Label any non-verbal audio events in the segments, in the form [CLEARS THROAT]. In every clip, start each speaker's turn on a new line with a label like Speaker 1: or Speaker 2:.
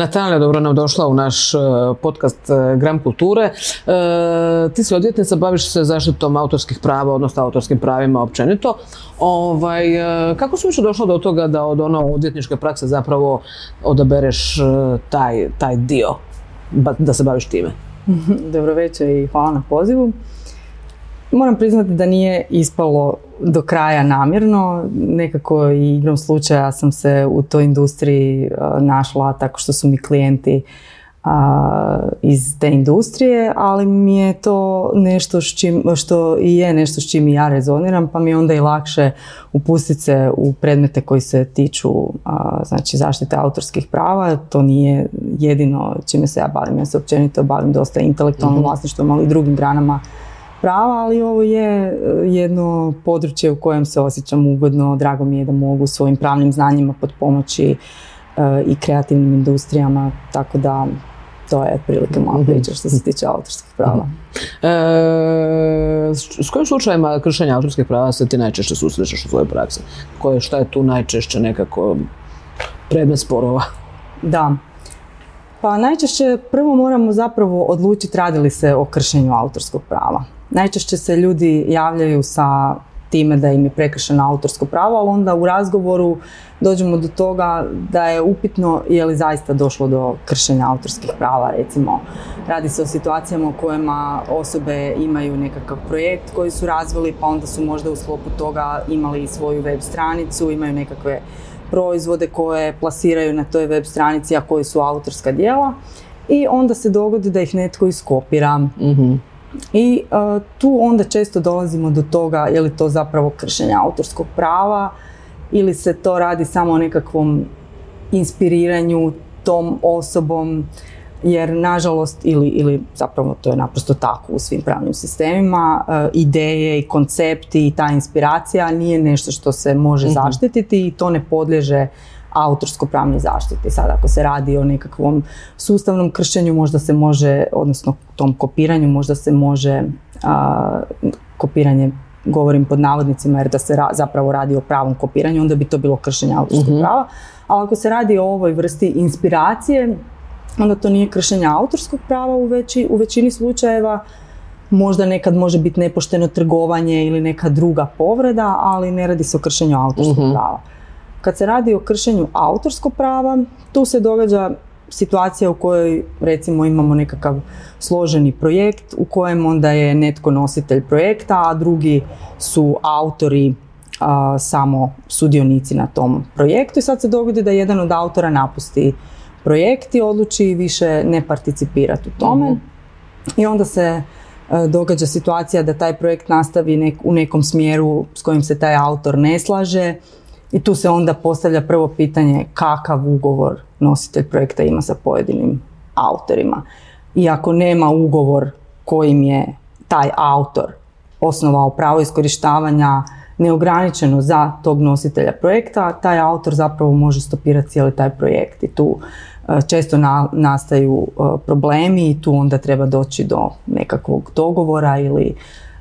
Speaker 1: Natalija, dobro nam došla u naš e, podcast e, Gram kulture. E, ti si odvjetnica, baviš se zaštitom autorskih prava, odnosno autorskim pravima općenito. Ovaj, kako si više došla do toga da od ono odvjetničke prakse zapravo odabereš taj, taj dio, da se baviš time? [LAUGHS]
Speaker 2: Dobro večer i hvala na pozivu. Moram priznati da nije ispalo do kraja namjerno. Nekako i igrom slučaja sam se u toj industriji našla tako što su mi klijenti iz te industrije, ali mi je to nešto što i je nešto s čim i ja rezoniram, pa mi je onda i lakše upustiti se u predmete koji se tiču znači zaštite autorskih prava. To nije jedino čime se ja bavim. Ja se općenito bavim dosta intelektualnim mm vlasništvom, ali i drugim granama prava, ali ovo je e, jedno područje u kojem se osjećam ugodno. Drago mi je da mogu svojim pravnim znanjima pod pomoći e, i kreativnim industrijama, tako da to je prilike moja mhm. priča što se tiče autorskih prava.
Speaker 1: E, s kojim slučajima kršenja autorskih prava se ti najčešće susrećeš u svojoj praksi? Koje, šta je tu najčešće nekako predmet sporova?
Speaker 2: Da. Pa najčešće prvo moramo zapravo odlučiti radi li se o kršenju autorskog prava. Najčešće se ljudi javljaju sa time da im je prekršeno autorsko pravo, ali onda u razgovoru dođemo do toga da je upitno je li zaista došlo do kršenja autorskih prava. Recimo, radi se o situacijama u kojima osobe imaju nekakav projekt koji su razvili, pa onda su možda u sklopu toga imali svoju web stranicu, imaju nekakve proizvode koje plasiraju na toj web stranici, a koji su autorska djela. I onda se dogodi da ih netko iskopira. mm i e, tu onda često dolazimo do toga je li to zapravo kršenje autorskog prava ili se to radi samo o nekakvom inspiriranju tom osobom jer nažalost ili, ili zapravo to je naprosto tako u svim pravnim sistemima e, ideje i koncepti i ta inspiracija nije nešto što se može mhm. zaštititi i to ne podliježe autorsko-pravnoj zaštiti. Sad ako se radi o nekakvom sustavnom kršenju, možda se može, odnosno tom kopiranju, možda se može kopiranje govorim pod navodnicima jer da se zapravo radi o pravom kopiranju, onda bi to bilo kršenje autorskog mhm. prava. Ali ako se radi o ovoj vrsti inspiracije, onda to nije kršenje autorskog prava u, veći, u većini slučajeva. Možda nekad može biti nepošteno trgovanje ili neka druga povreda, ali ne radi se o kršenju autorskog mhm. prava. Kad se radi o kršenju autorskog prava, tu se događa situacija u kojoj recimo imamo nekakav složeni projekt u kojem onda je netko nositelj projekta, a drugi su autori samo sudionici na tom projektu i sad se dogodi da jedan od autora napusti projekt i odluči više ne participirati u tome mhm. i onda se e, događa situacija da taj projekt nastavi u nekom smjeru s kojim se taj autor ne slaže i tu se onda postavlja prvo pitanje kakav ugovor nositelj projekta ima sa pojedinim autorima. I ako nema ugovor kojim je taj autor osnovao pravo iskorištavanja neograničeno za tog nositelja projekta, taj autor zapravo može stopirati cijeli taj projekt i tu e, često nastaju e, problemi i tu onda treba doći do nekakvog dogovora ili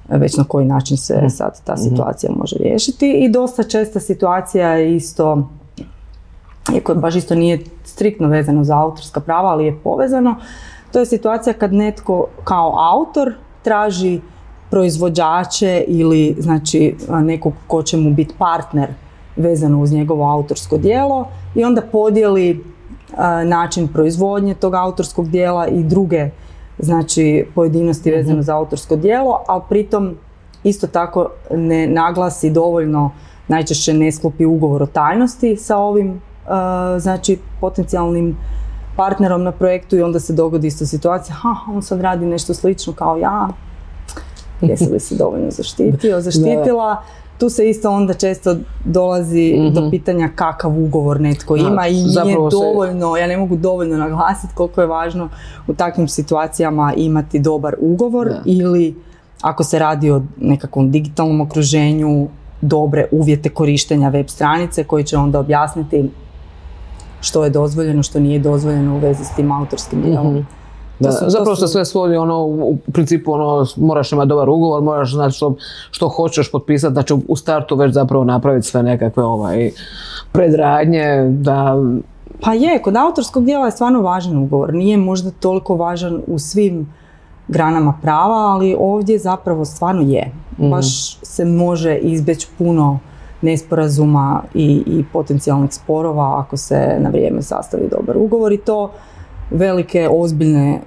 Speaker 2: već na koji način se mhm. sad ta mhm. situacija može riješiti. I dosta česta situacija je isto, iako baš isto nije striktno vezano za autorska prava, ali je povezano, to je situacija kad netko kao autor traži proizvođače ili znači nekog ko će mu biti partner vezano uz njegovo autorsko djelo i onda podijeli način proizvodnje tog autorskog dijela i druge znači pojedinosti vezano mhm. za autorsko djelo, ali pritom isto tako ne naglasi dovoljno, najčešće ne sklopi ugovor o tajnosti sa ovim uh, znači potencijalnim partnerom na projektu i onda se dogodi isto situacija, ha, on sad radi nešto slično kao ja, jesi li se dovoljno zaštitio, zaštitila, tu se isto onda često dolazi do mhm. pitanja kakav ugovor netko ima i nije dovoljno, ja ne mogu dovoljno naglasiti koliko je važno u takvim situacijama imati dobar ugovor ili ako se radi o nekakvom digitalnom okruženju dobre uvjete korištenja web stranice koji će onda objasniti što je dozvoljeno, što nije dozvoljeno u vezi s tim autorskim djelom. Mhm.
Speaker 1: Da, zapravo se sve svodi ono, u principu ono, moraš imati dobar ugovor, moraš znati što, što hoćeš potpisati, znači u startu već zapravo napraviti sve nekakve ovaj, predradnje da
Speaker 2: Pa je, kod autorskog dijela je stvarno važan ugovor. Nije možda toliko važan u svim granama prava, ali ovdje zapravo stvarno je. Baš se može izbjeći puno nesporazuma i, i potencijalnih sporova ako se na vrijeme sastavi dobar ugovor i to velike, ozbiljne e,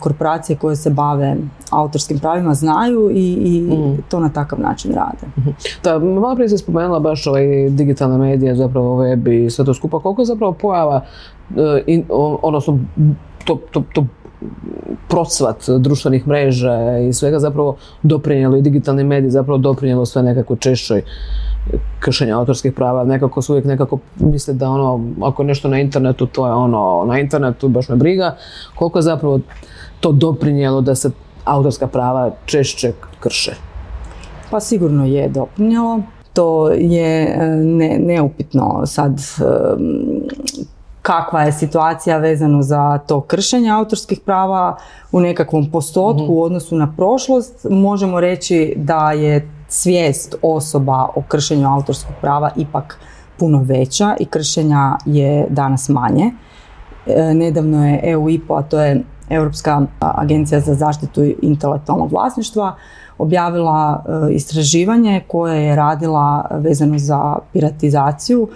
Speaker 2: korporacije koje se bave autorskim pravima znaju i, i to na takav način rade.
Speaker 1: Da, malo prije si spomenula baš ovaj digitalne medije, zapravo web i sve to skupa. Koliko je zapravo pojava, e, in- odnosno to, to, to procvat društvenih mreža i svega zapravo doprinijelo i digitalni mediji zapravo doprinijelo sve nekako češćoj kršenja autorskih prava. Nekako su uvijek nekako misle da ono, ako je nešto na internetu, to je ono na internetu, baš me briga. Koliko je zapravo to doprinijelo da se autorska prava češće krše?
Speaker 2: Pa sigurno je doprinjelo. To je e, ne, neupitno sad e, kakva je situacija vezano za to kršenje autorskih prava u nekakvom postotku u odnosu na prošlost. Možemo reći da je svijest osoba o kršenju autorskog prava ipak puno veća i kršenja je danas manje. E, Nedavno je EU IPO, a to je Europska agencija za zaštitu intelektualnog vlasništva, objavila e, istraživanje koje je radila vezano za piratizaciju,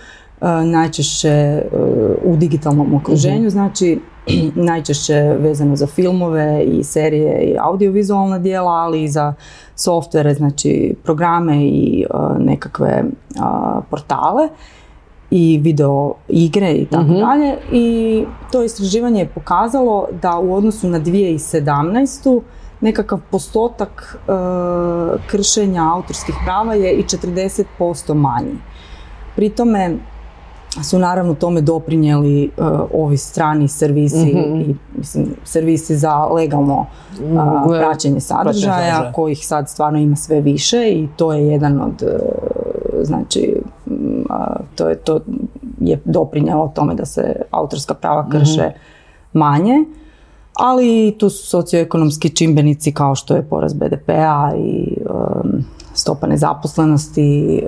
Speaker 2: najčešće e, u digitalnom okruženju, znači [CLEARS THROAT] najčešće vezano za filmove i serije i audiovizualna dijela, ali i za softvere, znači programe i nekakve a, portale i video igre i tako dalje. I to istraživanje je pokazalo da u odnosu na 2017. nekakav postotak e, kršenja autorskih prava je i 40% manji. Pri tome su naravno tome doprinijeli e, ovi strani servisi i mislim, servisi za legalno
Speaker 1: Gle-
Speaker 2: praćenje sadržaja
Speaker 1: sadržaja.
Speaker 2: kojih sad stvarno ima sve više i to je jedan od e, znači m, a, to je to je doprinjelo tome da se autorska prava krše manje ali tu su socioekonomski čimbenici kao što je porast BDP-a i em, stopa nezaposlenosti,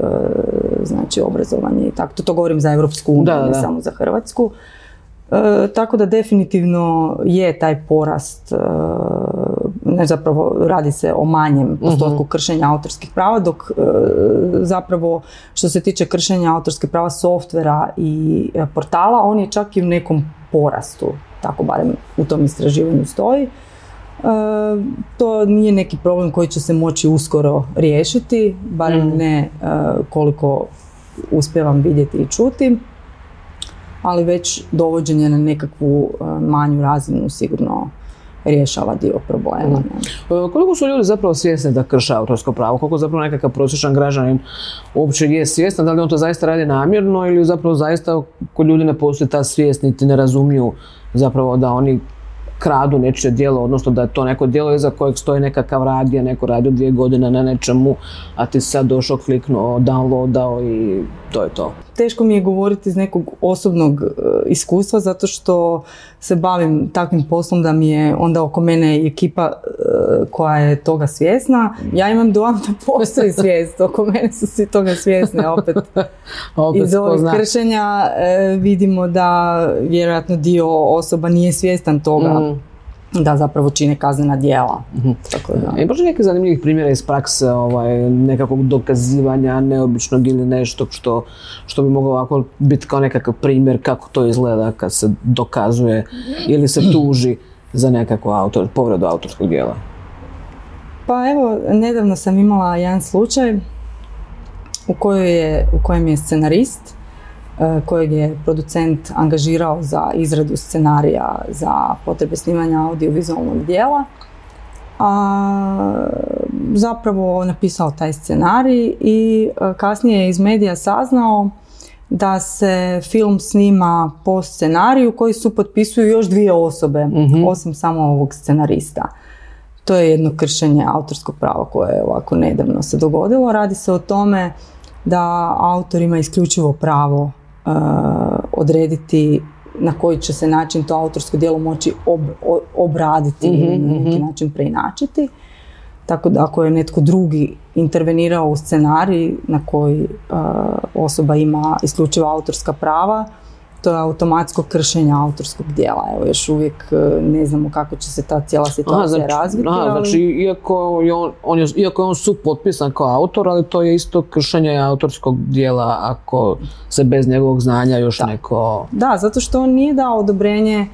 Speaker 2: znači obrazovanje i tako. To, to govorim za Europsku uniju, ne
Speaker 1: da.
Speaker 2: samo za Hrvatsku. E, tako da definitivno je taj porast, e, ne zapravo radi se o manjem postotku kršenja autorskih prava, dok e, zapravo što se tiče kršenja autorskih prava softvera i e, portala, on je čak i u nekom porastu, tako barem u tom istraživanju stoji. To nije neki problem koji će se moći uskoro riješiti, barem ne e, koliko uspijevam vidjeti i čuti ali već dovođenje na nekakvu manju razinu sigurno rješava dio problema. ne.
Speaker 1: E, Koliko su ljudi zapravo svjesni da krše autorsko pravo? Koliko zapravo nekakav prosječan građanin uopće je svjestan? Da li on to zaista radi namjerno ili zapravo zaista kod ljudi ne postoji ta svijest niti ne razumiju zapravo da oni kradu nečije djelo, odnosno da je to neko djelo iza kojeg stoji nekakav radija, neko radio dvije godine na nečemu, a ti sad došao, kliknuo, downloadao i to je to.
Speaker 2: Teško mi je govoriti iz nekog osobnog e, iskustva zato što se bavim takvim poslom da mi je onda oko mene ekipa e, koja je toga svjesna. Ja imam dojam da postoji svijest, oko mene su svi toga svjesni, opet [LAUGHS]
Speaker 1: opet
Speaker 2: iz ovih kršenja e, vidimo da vjerojatno dio osoba nije svjestan toga
Speaker 1: Mhm.
Speaker 2: Da zapravo čine kaznena djela. Tako da.
Speaker 1: I možda nekih zanimljivih primjera iz prakse ovaj, nekakvog dokazivanja neobičnog ili nešto što, što bi moglo ovako biti kao nekakav primjer kako to izgleda kad se dokazuje ili se tuži za nekakvu autor, povredu autorskog dijela.
Speaker 2: Pa evo, nedavno sam imala jedan slučaj u, kojoj je, u kojem je scenarist e, kojeg je producent angažirao za izradu scenarija za potrebe snimanja audiovizualnog dijela. A, zapravo napisao taj scenarij i e, kasnije je iz medija saznao da se film snima po scenariju koji su potpisuju još dvije osobe, osim samo ovog scenarista. To je jedno kršenje autorskog prava koje je ovako nedavno se dogodilo. Radi se o tome da autor ima isključivo pravo e, odrediti na koji će se način to autorsko djelo moći ob- obraditi ili na neki način preinačiti. Tako da ako je netko drugi intervenirao u scenarij na koji e, osoba ima isključiva autorska prava, to je automatsko kršenje autorskog dijela. Evo, još uvijek e, ne znamo kako će se ta cijela situacija
Speaker 1: znači,
Speaker 2: razviti.
Speaker 1: aha,
Speaker 2: ali-
Speaker 1: znači iako je on, on je, iako je on supotpisan kao autor, ali to je isto kršenje autorskog dijela ako se bez njegovog znanja još neko...
Speaker 2: Da, zato što on nije dao odobrenje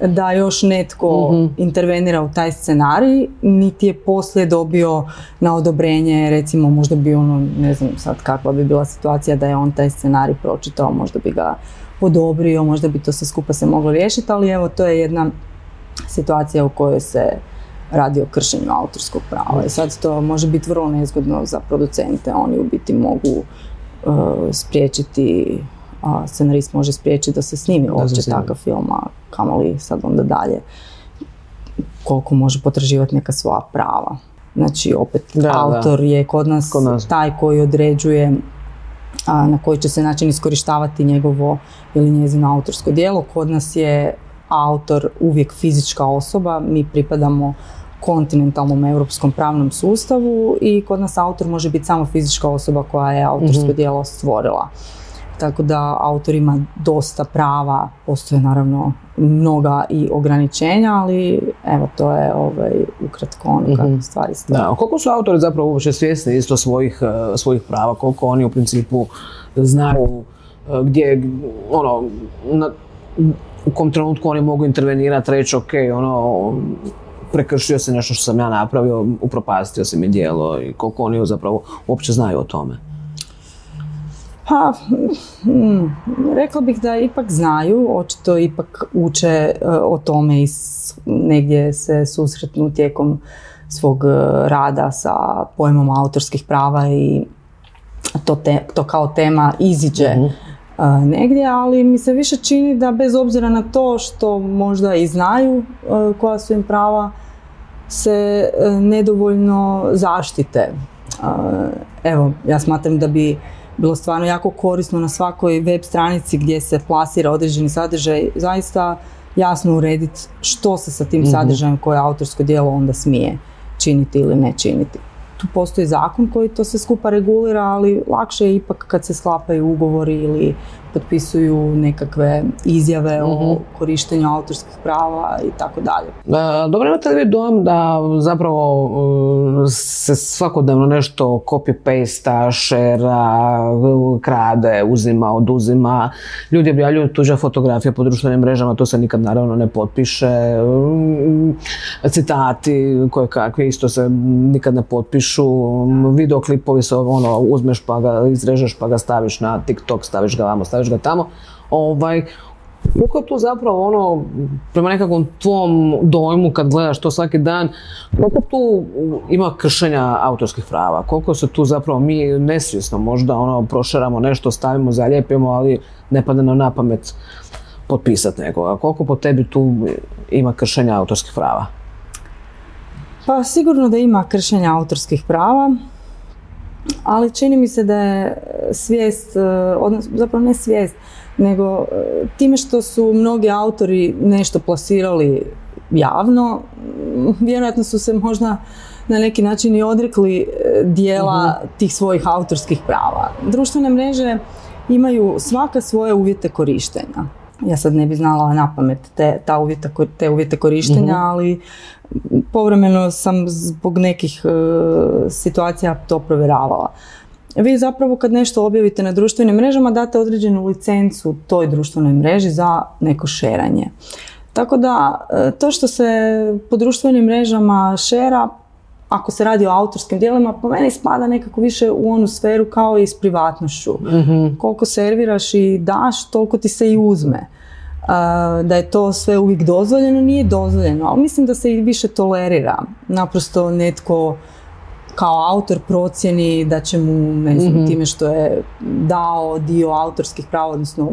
Speaker 2: da još netko
Speaker 1: Mhm.
Speaker 2: intervenira u taj scenarij, niti je poslije dobio na odobrenje, recimo možda bi ono, ne znam sad kakva bi bila situacija da je on taj scenarij pročitao, možda bi ga odobrio, možda bi to sve skupa se moglo riješiti, ali evo to je jedna situacija u kojoj se radi o kršenju autorskog prava. I sad to može biti vrlo nezgodno za producente, oni u biti mogu uh, spriječiti a scenarist može spriječiti da se snimi uopće takav film, a kamoli sad onda dalje koliko može potraživati neka svoja prava. Znači, opet,
Speaker 1: Da, da.
Speaker 2: autor je kod nas,
Speaker 1: Kod nas.
Speaker 2: taj koji određuje a, na koji će se način iskorištavati njegovo ili njezino autorsko djelo. Kod nas je autor uvijek fizička osoba, mi pripadamo kontinentalnom europskom pravnom sustavu i kod nas autor može biti samo fizička osoba koja je autorsko
Speaker 1: Mhm.
Speaker 2: djelo stvorila. Tako da autor ima dosta prava, postoje naravno mnoga i ograničenja, ali evo to je ovaj, ukratko ono kako
Speaker 1: Mhm.
Speaker 2: stvari stoje.
Speaker 1: Da, koliko su autori zapravo uopće svjesni isto svojih, eh, svojih prava, koliko oni u principu znaju eh, gdje, ono, na, u kom trenutku oni mogu intervenirati, reći ok, ono, prekršio se nešto što sam ja napravio, upropastio se mi djelo i koliko oni zapravo uopće znaju o tome.
Speaker 2: Pa, mm, rekla bih da ipak znaju, očito ipak uče e, o tome i s- negdje se susretnu tijekom svog e, rada sa pojmom autorskih prava i to, te- to kao tema iziđe
Speaker 1: Mhm.
Speaker 2: e, negdje, ali mi se više čini da bez obzira na to što možda i znaju koja su im prava, se nedovoljno zaštite. Evo, ja smatram da bi bilo stvarno jako korisno na svakoj web stranici gdje se plasira određeni sadržaj, zaista jasno urediti što se sa tim sadržajem koje autorsko djelo onda smije činiti ili ne činiti. Tu postoji zakon koji to sve skupa regulira, ali lakše je ipak kad se sklapaju ugovori ili potpisuju nekakve izjave o korištenju autorskih prava i tako dalje.
Speaker 1: Dobro, imate li vi dojam da zapravo se svakodnevno nešto copy-pasta, šera, krade, uzima, oduzima, ljudi objavljuju tuđe fotografije po društvenim mrežama, to se nikad naravno ne potpiše, citati koje kakvi isto se nikad ne potpišu, videoklipovi se ono, uzmeš pa ga izrežeš pa ga staviš na TikTok, staviš ga vamo, staviš ga tamo, ovaj, koliko je tu zapravo ono, prema nekakvom tvom dojmu kad gledaš to svaki dan, koliko tu ima kršenja autorskih prava? Koliko se tu zapravo mi nesvjesno možda ono prošeramo nešto, stavimo, zalijepimo, ali ne pada nam na pamet potpisati nekoga. Koliko po tebi tu ima kršenja autorskih prava?
Speaker 2: Pa sigurno da ima kršenja autorskih prava, ali čini mi se da je svijest, e, odnosno zapravo ne svijest, nego e, time što su mnogi autori nešto plasirali javno, vjerojatno su se možda na neki način i odrekli e, dijela tih svojih autorskih prava. Društvene mreže imaju svaka svoje uvjete korištenja. Ja sad ne bi znala na pamet te, ta uvjeta, te uvjete korištenja, ali povremeno sam zbog nekih e, situacija to provjeravala. Vi zapravo kad nešto objavite na društvenim mrežama date određenu licencu toj društvenoj mreži za neko šeranje. Tako da e, to što se po društvenim mrežama šera, ako se radi o autorskim djelima, po meni spada nekako više u onu sferu kao i s privatnošću. Koliko serviraš i daš, toliko ti se i uzme. E, da je to sve uvijek dozvoljeno, nije dozvoljeno, ali mislim da se i više tolerira. Naprosto netko kao autor procjeni da će mu, ne znam, time što je dao dio autorskih prava, odnosno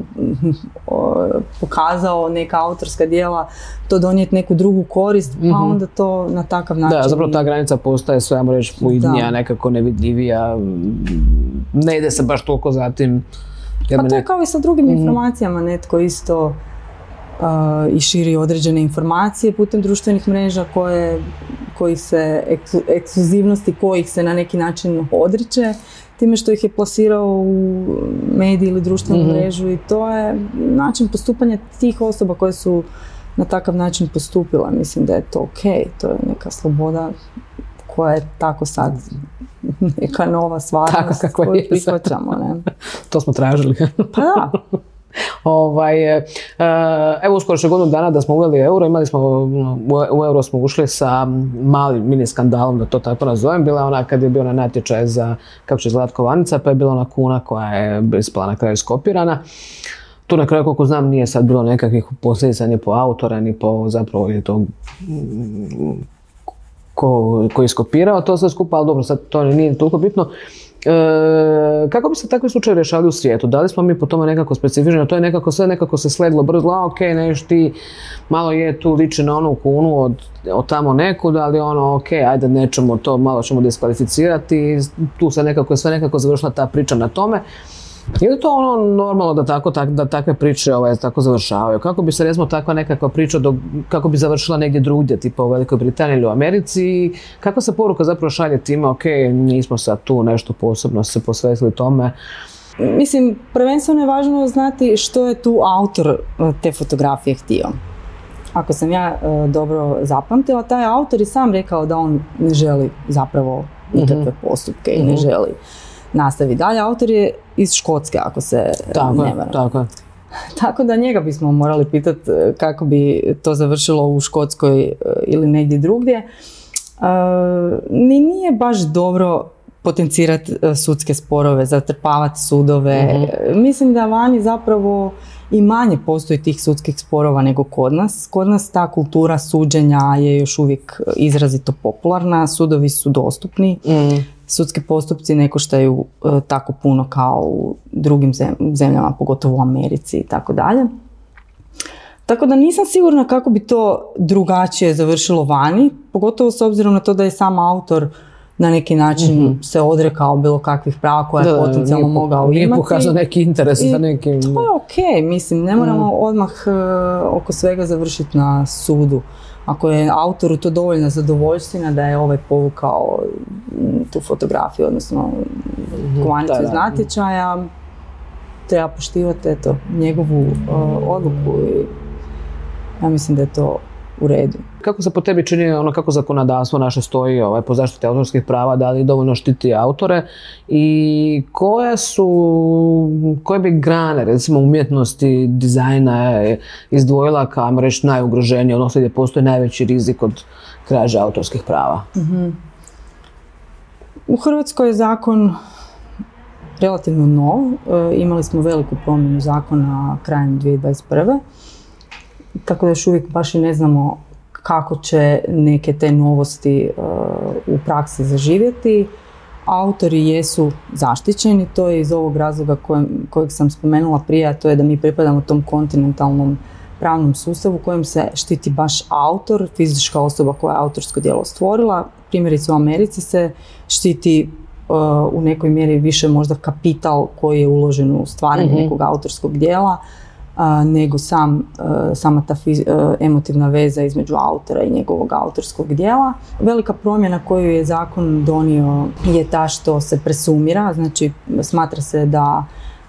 Speaker 2: [LAUGHS] pokazao neka autorska djela, to donijeti neku drugu korist, pa onda to na takav način...
Speaker 1: Da, zapravo ta granica postaje sve, ajmo reći, fluidnija, nekako nevidljivija, ne ide se baš toliko za tim. Ja
Speaker 2: Pa to je kao i sa drugim informacijama, netko isto i širi određene informacije putem društvenih mreža koje, koji se, ekskluzivnosti kojih se na neki način odriče, time što ih je plasirao u mediji ili društvenu mhm. mrežu i to je način postupanja tih osoba koje su na takav način postupila. Mislim da je to ok, to je neka sloboda koja je tako sad neka nova stvarnost koju prihvaćamo. Ne? [LAUGHS]
Speaker 1: to smo tražili.
Speaker 2: pa da.
Speaker 1: Ovaj, e, evo uskoro še godinu dana da smo uveli euro, imali smo, u euro smo ušli sa malim mini skandalom, da to tako nazovem, bila ona kad je bio na natječaj za kako će izgledati kovanica, pa je bila ona kuna koja je ispala na kraju skopirana. Tu na kraju, koliko znam, nije sad bilo nekakvih posljedica ni po autora, ni po zapravo je to ko je skopirao to sve skupa, ali dobro, sad to nije toliko bitno. E, kako bi se takvi slučajevi rješavali u svijetu? Da li smo mi po tome nekako specifični? To je nekako sve nekako se sleglo brzo, a ok, neš ti malo je tu liči na onu kunu od, od tamo nekud, ali ono ok, ajde nećemo to, malo ćemo diskvalificirati, tu se nekako sve nekako završila ta priča na tome. Je li to ono normalno da, tako, tak, da takve priče ovaj, tako završavaju? Kako bi se recimo takva nekakva priča, do, kako bi završila negdje drugdje, tipa u Velikoj Britaniji ili u Americi? Kako se poruka zapravo šalje time, ok, nismo sad tu nešto posebno se posvetili tome?
Speaker 2: Mislim, prvenstveno je važno znati što je tu autor e, te fotografije htio. Ako sam ja e, dobro zapamtila, taj autor je sam rekao da on ne želi zapravo nikakve mhm. postupke i ne mhm. želi nastavi dalje. Autor je iz Škotske, ako se tako ne varam.
Speaker 1: Tako [LAUGHS]
Speaker 2: Tako da njega bismo morali pitati e, kako bi to završilo u Škotskoj e, ili negdje drugdje. E, ni nije baš dobro potencirati sudske sporove, zatrpavati sudove. Mhm. Mislim da vani zapravo i manje postoji tih sudskih sporova nego kod nas. Kod nas ta kultura suđenja je još uvijek izrazito popularna, sudovi su dostupni. Mm sudski postupci ne koštaju e, tako puno kao u drugim zemljama, pogotovo u Americi i tako dalje. Tako da nisam sigurna kako bi to drugačije završilo vani, pogotovo s obzirom na to da je sam autor na neki način mhm. se odrekao bilo kakvih prava koja je potencijalno mogao imati. Nije
Speaker 1: pokazao neki interes za nekim...
Speaker 2: To je ok, mislim, ne moramo mhm. odmah uh, oko svega završiti na sudu ako je autoru to dovoljna zadovoljstvina da je ovaj povukao tu fotografiju, odnosno mhm, kovanicu iz natječaja, treba poštivati eto, njegovu uh, odluku i ja mislim da je to u redu.
Speaker 1: Kako se po tebi čini ono kako zakonodavstvo naše stoji ovaj, po zaštiti autorskih prava, da li dovoljno štiti autore i koje su, koje bi grane recimo umjetnosti, dizajna izdvojila kao reći najugroženije, odnosno gdje postoji najveći rizik od krađe autorskih prava?
Speaker 2: Mhm. U Hrvatskoj je zakon relativno nov. E, imali smo veliku promjenu zakona krajem 2021 tako da još uvijek baš i ne znamo kako će neke te novosti uh, u praksi zaživjeti. Autori jesu zaštićeni, to je iz ovog razloga kojeg sam spomenula prije, a to je da mi pripadamo tom kontinentalnom pravnom sustavu u kojem se štiti baš autor, fizička osoba koja je autorsko djelo stvorila. Primjerice u Americi se štiti uh, u nekoj mjeri više možda kapital koji je uložen u stvaranje mm nekog autorskog djela, nego sam, e, sama ta e, emotivna veza između autora i njegovog autorskog dijela. Velika promjena koju je zakon donio je ta što se presumira, znači smatra se da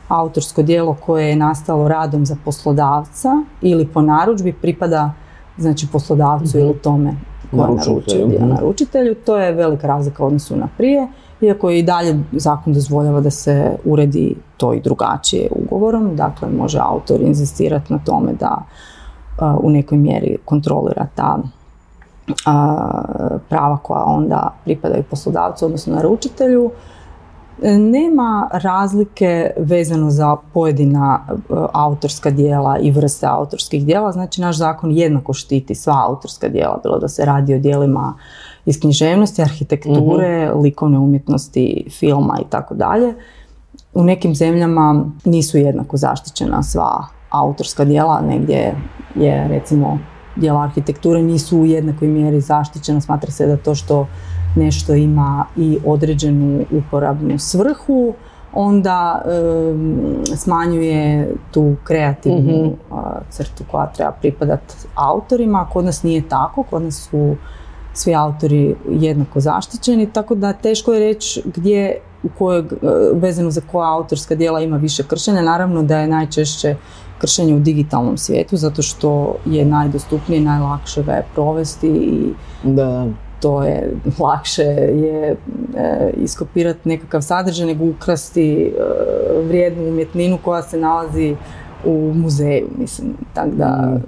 Speaker 2: autorsko djelo koje je nastalo radom za poslodavca ili po narudžbi pripada znači poslodavcu ili mhm. tome koja naručuje mhm. naručitelju. To je velika razlika u odnosu na prije iako i dalje zakon dozvoljava da se uredi to i drugačije ugovorom, dakle može autor inzistirati na tome da u nekoj mjeri kontrolira ta prava koja onda pripadaju poslodavcu, odnosno naručitelju. Nema razlike vezano za pojedina autorska dijela i vrste autorskih dijela, znači naš zakon jednako štiti sva autorska dijela, bilo da se radi o dijelima iz književnosti, arhitekture, uh likovne umjetnosti, filma i tako dalje. U nekim zemljama nisu jednako zaštićena sva autorska djela, negdje je recimo djela arhitekture nisu u jednakoj mjeri zaštićena, smatra se da to što nešto ima i određenu uporabnu svrhu, onda smanjuje tu kreativnu mhm. crtu koja treba pripadati autorima. Kod nas nije tako, kod nas su svi autori jednako zaštićeni, tako da teško je reći gdje u kojeg, vezano za koja autorska djela ima više kršenja. Naravno da je najčešće kršenje u digitalnom svijetu, zato što je najdostupnije, najlakše ga je provesti i
Speaker 1: Da,
Speaker 2: to je [LAUGHS] lakše je e, iskopirati nekakav sadržaj nego ukrasti e, vrijednu umjetninu koja se nalazi u muzeju, mislim, tako da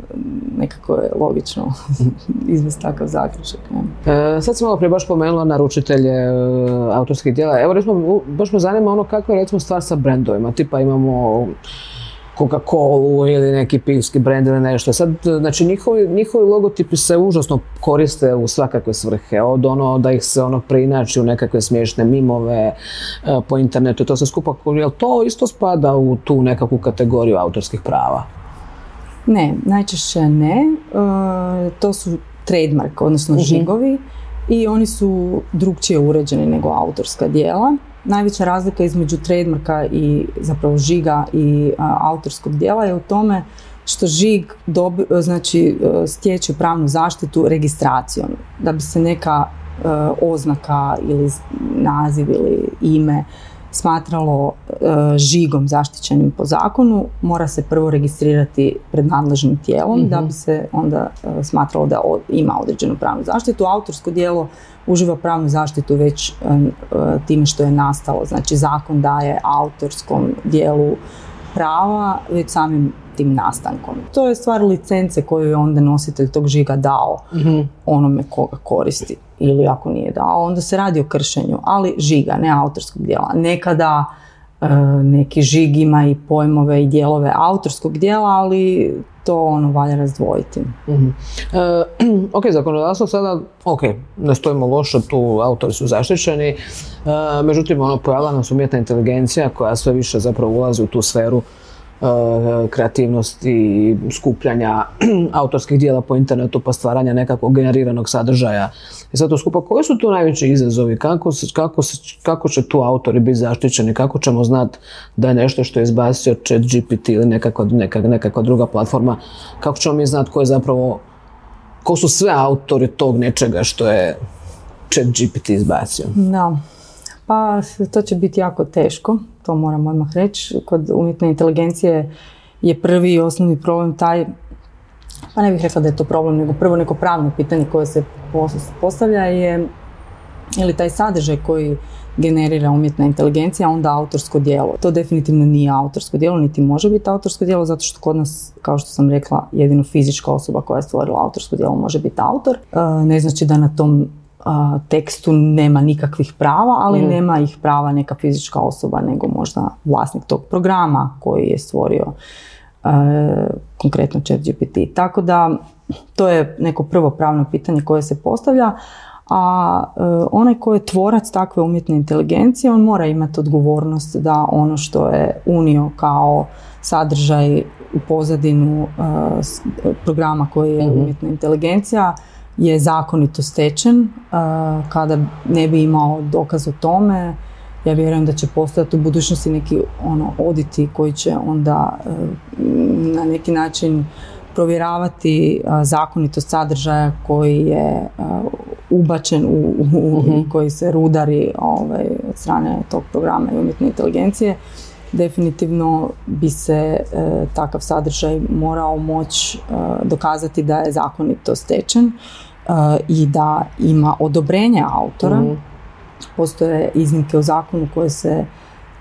Speaker 2: nekako je logično [LAUGHS] izvesti takav zaključak.
Speaker 1: E, sad sam malo prije baš spomenula naručitelje e, autorskih djela. Evo recimo, baš me zanima ono kako je recimo stvar sa brendovima. Tipa imamo Coca-Colu ili neki pivski brend ili nešto. Sad, znači njihovi, njihovi logotipi se užasno koriste u svakakve svrhe. Od ono da ih se ono preinači u nekakve smiješne mimove e, po internetu i to se skupa. Jel to isto spada u tu nekakvu kategoriju autorskih prava?
Speaker 2: Ne, najčešće ne. E, to su trademark, odnosno žigovi i oni su drugčije uređeni nego autorska djela. Najveća razlika između trademarka i zapravo žiga i a, autorskog djela je u tome što žig dobi, znači e, stječe pravnu zaštitu registracijom. Da bi se neka e, oznaka ili naziv ili ime smatralo e, žigom zaštićenim po zakonu, mora se prvo registrirati pred nadležnim tijelom da bi se onda e, smatralo da ima određenu pravnu zaštitu. Autorsko djelo uživa pravnu zaštitu već e, time što je nastalo. Znači zakon daje autorskom dijelu prava već samim tim nastankom. To je stvar licence koju je onda nositelj tog žiga dao onome koga koristi ili ako nije dao, onda se radi o kršenju, ali žiga, ne autorskog dijela. Nekada e, neki žig ima i pojmove i dijelove autorskog dijela, ali to ono valja razdvojiti.
Speaker 1: Mhm. E, [CLEARS THROAT] ok, zakonodavstvo sada, ok, ne stojimo loše, tu autori su zaštićeni, e, međutim, ono, pojavila nam se umjetna inteligencija koja sve više zapravo ulazi u tu sferu kreativnosti i skupljanja [CLEARS THROAT] autorskih dijela po internetu pa stvaranja nekakvog generiranog sadržaja. I sad to skupa, koji su tu najveći izazovi? Kako, se, kako, se, kako će tu autori biti zaštićeni? Kako ćemo znati da je nešto što je izbacio chat GPT ili nekakva, neka, nekakva druga platforma, kako ćemo mi znati ko je zapravo, ko su sve autori tog nečega što je chat GPT izbacio?
Speaker 2: Da, pa to će biti jako teško, to moram odmah reći. Kod umjetne inteligencije je prvi i osnovni problem taj, pa ne bih rekla da je to problem, nego prvo neko pravno pitanje koje se pos- postavlja je ili taj sadržaj koji generira umjetna inteligencija, onda autorsko djelo. To definitivno nije autorsko djelo, niti može biti autorsko djelo, zato što kod nas, kao što sam rekla, jedino fizička osoba koja je stvorila autorsko djelo može biti autor. E, ne znači da na tom a, tekstu nema nikakvih prava, ali nema ih prava neka fizička osoba, nego možda vlasnik tog programa koji je stvorio e, konkretno ChatGPT. Tako da to je neko prvo pravno pitanje koje se postavlja, a e, onaj ko je tvorac takve umjetne inteligencije, on mora imati odgovornost da ono što je unio kao sadržaj u pozadinu e, programa koji je umjetna inteligencija je zakonito stečen. E, kada ne bi imao dokaz o tome, ja vjerujem da će postojati u budućnosti neki ono oditi koji će onda e, na neki način provjeravati zakonitost sadržaja koji je a, ubačen u, u- i koji se rudari ovaj, od strane tog programa i umjetne inteligencije. Definitivno bi se e, takav sadržaj morao moći dokazati da je zakonito stečen e, i da ima odobrenje autora.
Speaker 1: Mhm.
Speaker 2: Postoje iznimke u zakonu koje se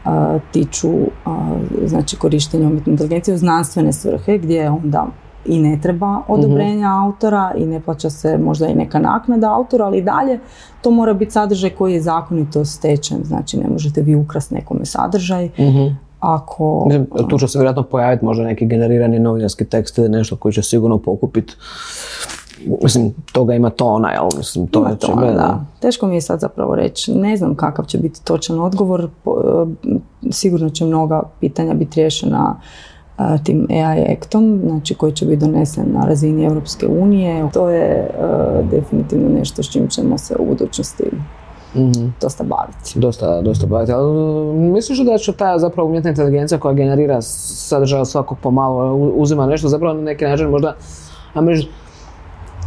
Speaker 2: a, tiču a, znači korištenja umjetne inteligencije u znanstvene svrhe gdje onda i ne treba odobrenja autora i ne plaća se možda i neka naknada autora, ali i dalje to mora biti sadržaj koji je zakonito stečen. Znači ne možete vi ukrasti nekome sadržaj ako...
Speaker 1: Mislim, Tu će se vjerojatno pojaviti možda neki generirani novinarski tekst ili nešto koji će sigurno pokupiti. Mislim, toga ima tona, jel? Mislim, to
Speaker 2: Ima
Speaker 1: je
Speaker 2: to,
Speaker 1: čime,
Speaker 2: da. Teško mi je sad zapravo reći. Ne znam kakav će biti točan odgovor. E, Sigurno će mnoga pitanja biti riješena tim AI Actom, znači koji će biti donesen na razini Europske unije. To je e, definitivno nešto s čim ćemo se u budućnosti
Speaker 1: Mhm.
Speaker 2: dosta baviti.
Speaker 1: Dosta, dosta baviti. Ali misliš da će ta zapravo umjetna inteligencija koja generira sadržaj svakog pomalo, uzima nešto zapravo na neki način možda, a mi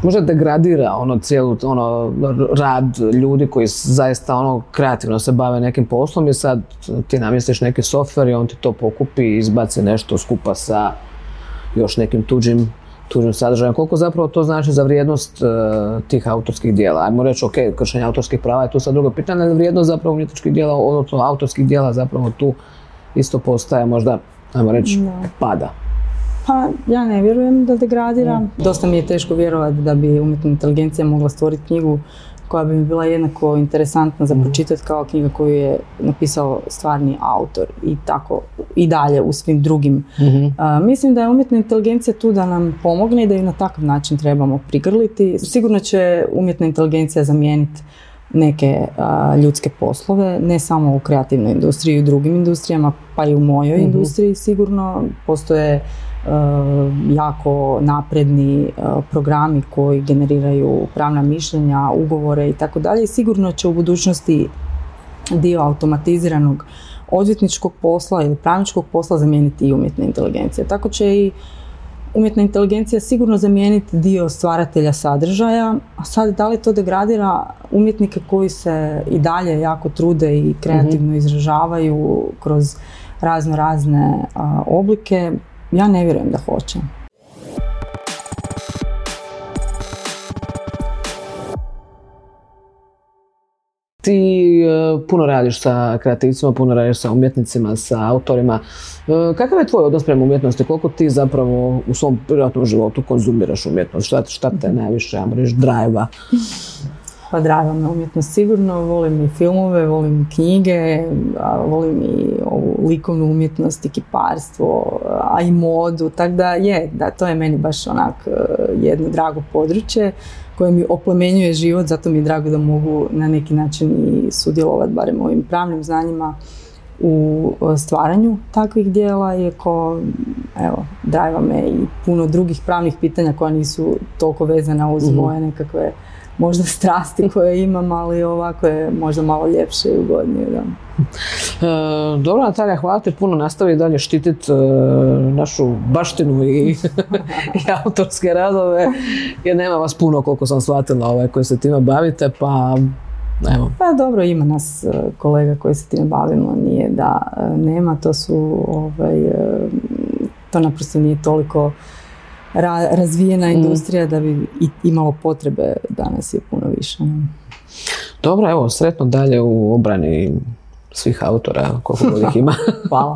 Speaker 1: možda degradira ono cijelu ono rad ljudi koji zaista ono kreativno se bave nekim poslom i sad ti namjestiš neki softver i on ti to pokupi i izbaci nešto skupa sa još nekim tuđim tuđim sadržajem. Koliko zapravo to znači za vrijednost e, tih autorskih dijela? Ajmo reći, ok, kršenje autorskih prava je tu sad drugo pitanje, ali vrijednost zapravo umjetničkih dijela, odnosno autorskih dijela zapravo tu isto postaje možda, ajmo reći, pada.
Speaker 2: Pa ja ne vjerujem da degradira. Dosta mi je teško vjerovati da bi umjetna inteligencija mogla stvoriti knjigu koja bi mi bila jednako interesantna za mhm. pročitati kao knjiga koju je napisao stvarni autor i tako i dalje u svim drugim. Mhm. mislim da je umjetna inteligencija tu da nam pomogne i da ju na takav način trebamo prigrliti. Sigurno će umjetna inteligencija zamijeniti neke ljudske poslove, ne samo u kreativnoj industriji i u drugim industrijama, pa i u mojoj mhm. industriji sigurno. Postoje jako napredni programi koji generiraju pravna mišljenja, ugovore i tako dalje. Sigurno će u budućnosti dio automatiziranog odvjetničkog posla ili pravničkog posla zamijeniti i umjetna inteligencija. Tako će i umjetna inteligencija sigurno zamijeniti dio stvaratelja sadržaja, a sad da li to degradira umjetnike koji se i dalje jako trude i kreativno mhm. izražavaju kroz razno razne oblike, ja ne vjerujem da hoće.
Speaker 1: Ti e, puno radiš sa kreativcima, puno radiš sa umjetnicima, sa autorima. E, kakav je tvoj odnos prema umjetnosti? Koliko ti zapravo u svom privatnom životu konzumiraš umjetnost? Šta, šta te najviše, ja drajva?
Speaker 2: Pa draga me umjetnost sigurno, volim i filmove, volim knjige, volim i ovu likovnu umjetnost i kiparstvo, a i modu, tako da je, da to je meni baš onak e, jedno drago područje koje mi oplemenjuje život, zato mi je drago da mogu na neki način i sudjelovati barem ovim pravnim znanjima u e, stvaranju takvih dijela, iako evo, drajva me i puno drugih pravnih pitanja koja nisu toliko vezana uz mhm. moje nekakve možda strasti [LAUGHS] koje imam, ali ovako je možda malo ljepše i ugodnije. Da.
Speaker 1: E, dobro, Natalija, hvala ti puno. Nastavi dalje štititi e, našu baštinu i, [LAUGHS] i autorske radove, jer nema vas puno koliko sam shvatila ovaj, koji se time bavite, pa Evo.
Speaker 2: Pa dobro, ima nas e, kolega koji se time bavimo, nije da e, nema, to su, ovaj, to naprosto nije toliko razvijena mm. industrija da bi imalo potrebe danas je puno više.
Speaker 1: Dobro, evo, sretno dalje u obrani svih autora, koliko god ih ima. [LAUGHS]
Speaker 2: Hvala.